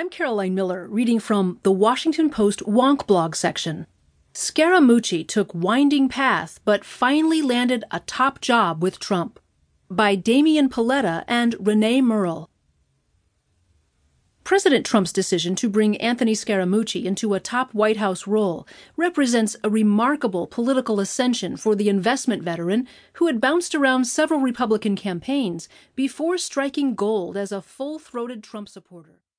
I'm Caroline Miller, reading from the Washington Post Wonk blog section. Scaramucci took winding path, but finally landed a top job with Trump. By Damian Paletta and Renae Merle. President Trump's decision to bring Anthony Scaramucci into a top White House role represents a remarkable political ascension for the investment veteran who had bounced around several Republican campaigns before striking gold as a full throated Trump supporter.